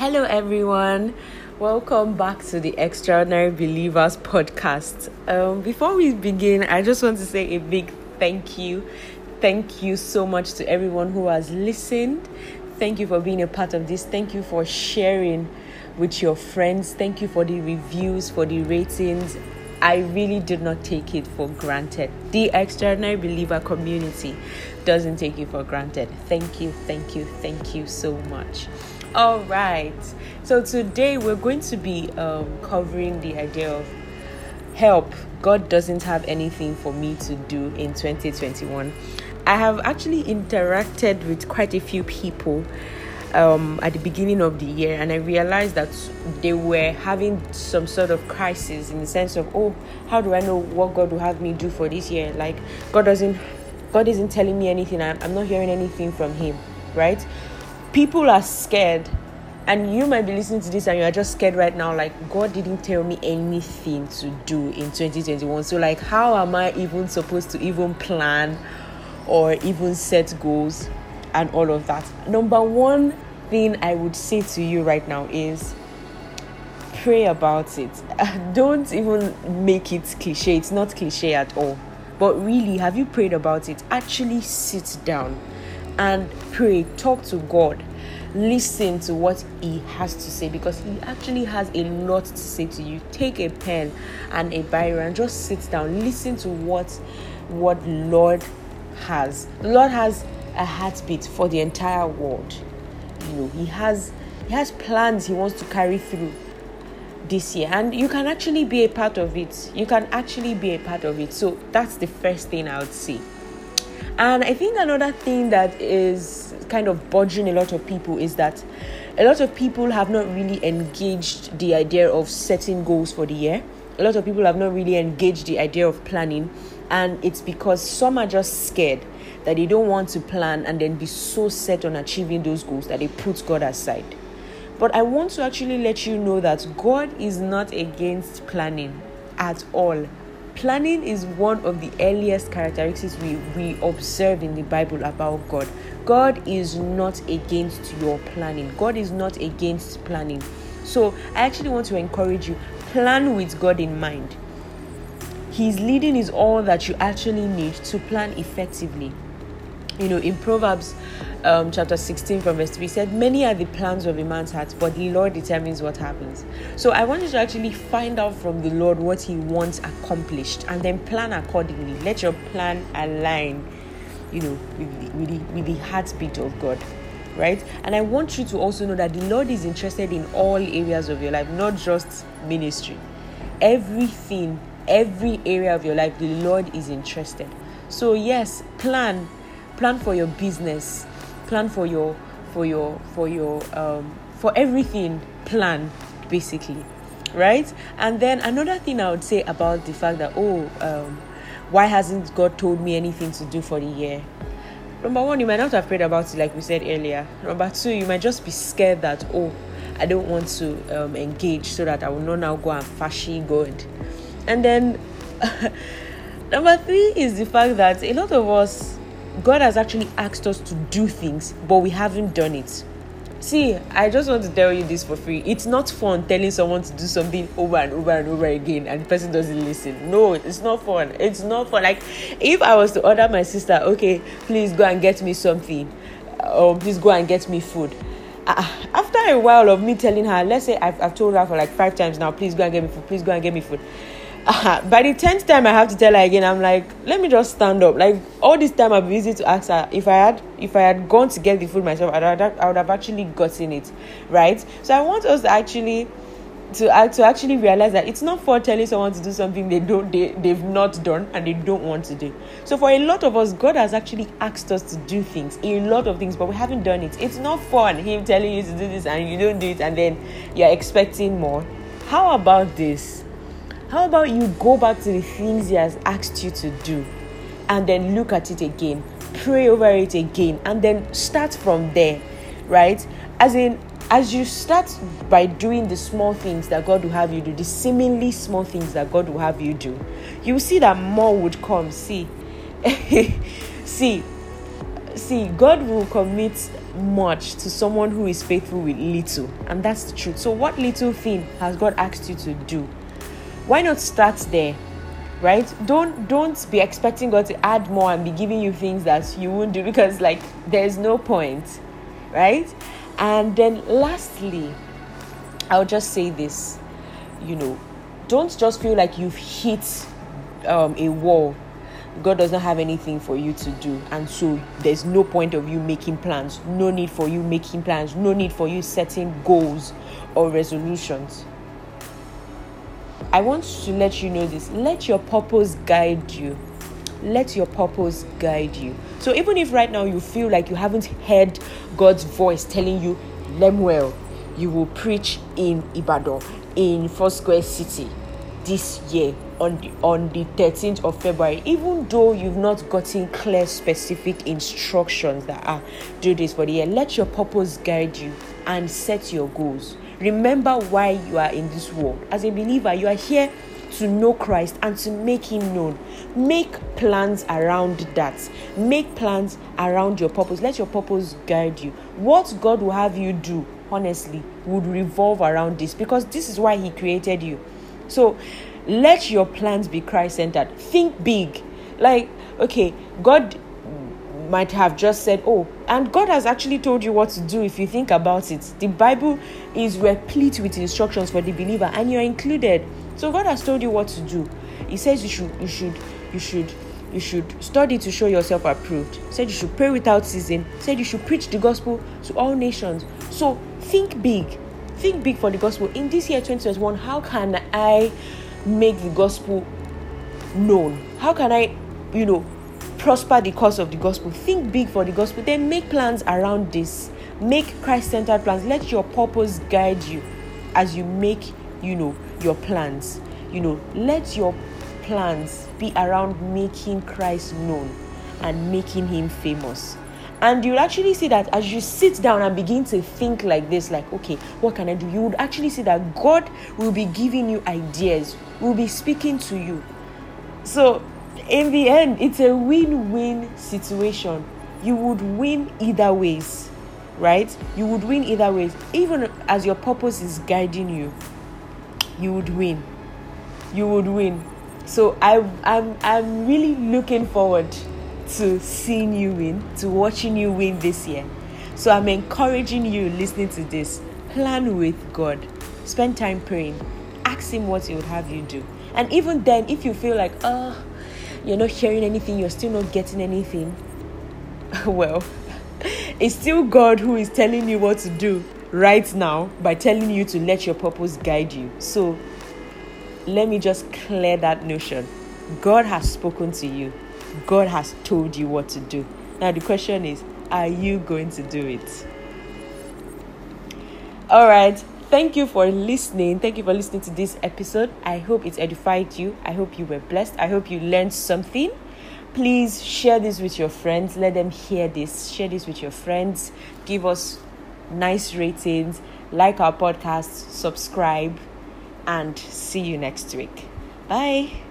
Hello, everyone. Welcome back to the Extraordinary Believers podcast. Um, before we begin, I just want to say a big thank you. Thank you so much to everyone who has listened. Thank you for being a part of this. Thank you for sharing with your friends. Thank you for the reviews, for the ratings. I really do not take it for granted. The Extraordinary Believer community doesn't take it for granted. Thank you, thank you, thank you so much. All right. So today we're going to be um, covering the idea of help. God doesn't have anything for me to do in 2021. I have actually interacted with quite a few people um, at the beginning of the year, and I realized that they were having some sort of crisis in the sense of, oh, how do I know what God will have me do for this year? Like, God doesn't, God isn't telling me anything. I'm, I'm not hearing anything from Him, right? People are scared and you might be listening to this and you're just scared right now like god didn't tell me anything to do in 2021 so like how am i even supposed to even plan or even set goals and all of that? Number one thing i would say to you right now is pray about it. Don't even make it cliche. It's not cliche at all. But really have you prayed about it? Actually sit down and pray, talk to God, listen to what He has to say because He actually has a lot to say to you. Take a pen and a Bible and just sit down, listen to what what Lord has. The Lord has a heartbeat for the entire world. You know, He has He has plans He wants to carry through this year and you can actually be a part of it you can actually be a part of it so that's the first thing i would say and I think another thing that is kind of bothering a lot of people is that a lot of people have not really engaged the idea of setting goals for the year. A lot of people have not really engaged the idea of planning, and it's because some are just scared that they don't want to plan and then be so set on achieving those goals that they put God aside. But I want to actually let you know that God is not against planning at all Planning is one of the earliest characteristics we, we observe in the Bible about God. God is not against your planning. God is not against planning. So I actually want to encourage you plan with God in mind. His leading is all that you actually need to plan effectively. You know, in Proverbs um, chapter 16 from verse 3 said, Many are the plans of a man's heart, but the Lord determines what happens. So I want you to actually find out from the Lord what He wants accomplished and then plan accordingly. Let your plan align, you know, with the, with the, with the heartbeat of God. Right? And I want you to also know that the Lord is interested in all areas of your life, not just ministry. Everything, every area of your life, the Lord is interested. So, yes, plan. Plan for your business plan for your for your for your um for everything plan basically right? And then another thing i would say about the fact that oh um why hasn't god told me anything to do for the year? Number one you might not have prayed about it like we said earlier. Number two you might just be scared that oh i don't want to um, engage so that i will not now go and fashy god. And then number three is the fact that a lot of us God has actually asked us to do things, but we haven't done it. See, I just want to tell you this for free. It's not fun telling someone to do something over and over and over again and the person doesn't listen. No, it's not fun. It's not fun. Like, if I was to order my sister, okay, please go and get me something, or please go and get me food. Uh, after a while of me telling her, let's say I've, I've told her for like five times now, please go and get me food, please go and get me food uh, by the tenth time I have to tell her again, I'm like, let me just stand up. Like all this time I've been easy to ask her if I had if I had gone to get the food myself, I'd, I'd, I would have actually gotten it, right? So I want us to actually to uh, to actually realize that it's not for telling someone to do something they don't they, they've not done and they don't want to do. So for a lot of us, God has actually asked us to do things, a lot of things, but we haven't done it. It's not fun Him telling you to do this and you don't do it, and then you're expecting more. How about this? How about you go back to the things He has asked you to do and then look at it again, pray over it again, and then start from there, right? As in, as you start by doing the small things that God will have you do, the seemingly small things that God will have you do, you see that more would come. See, see, see, God will commit much to someone who is faithful with little. And that's the truth. So, what little thing has God asked you to do? Why not start there? Right? Don't don't be expecting God to add more and be giving you things that you won't do because like there's no point. Right? And then lastly, I'll just say this, you know, don't just feel like you've hit um, a wall God does not have anything for you to do. And so there's no point of you making plans, no need for you making plans, no need for you setting goals or resolutions. I want to let you know this. Let your purpose guide you. Let your purpose guide you. So even if right now you feel like you haven't heard God's voice telling you, Lemuel, you will preach in Ibadan, in Four Foursquare City this year on the on the 13th of February, even though you've not gotten clear, specific instructions that are do this for the year, let your purpose guide you and set your goals. Remember why you are in this world. As a believer, you are here to know Christ and to make Him known. Make plans around that. Make plans around your purpose. Let your purpose guide you. What God will have you do, honestly, would revolve around this because this is why He created you. So let your plans be Christ centered. Think big. Like, okay, God might have just said, Oh, and God has actually told you what to do if you think about it. The Bible is replete with instructions for the believer, and you're included. So God has told you what to do. He says you should, you should, you should, you should study to show yourself approved. Said you should pray without ceasing. Said you should preach the gospel to all nations. So think big. Think big for the gospel. In this year 2021, how can I make the gospel known? How can I, you know, prosper the cause of the gospel? Think big for the gospel. Then make plans around this. Make Christ centered plans. Let your purpose guide you as you make, you know, your plans. You know, let your plans be around making Christ known and making him famous. And you'll actually see that as you sit down and begin to think like this, like, okay, what can I do? You would actually see that God will be giving you ideas, will be speaking to you. So, in the end, it's a win win situation. You would win either ways, right? You would win either ways. Even as your purpose is guiding you, you would win. You would win. So, I, I'm, I'm really looking forward to seeing you win, to watching you win this year. So I'm encouraging you listening to this. Plan with God. Spend time praying. Ask Him what He would have you do. And even then, if you feel like, oh, you're not hearing anything, you're still not getting anything, well, it's still God who is telling you what to do right now by telling you to let your purpose guide you. So let me just clear that notion. God has spoken to you. God has told you what to do. Now, the question is, are you going to do it? All right. Thank you for listening. Thank you for listening to this episode. I hope it edified you. I hope you were blessed. I hope you learned something. Please share this with your friends. Let them hear this. Share this with your friends. Give us nice ratings. Like our podcast. Subscribe. And see you next week. Bye.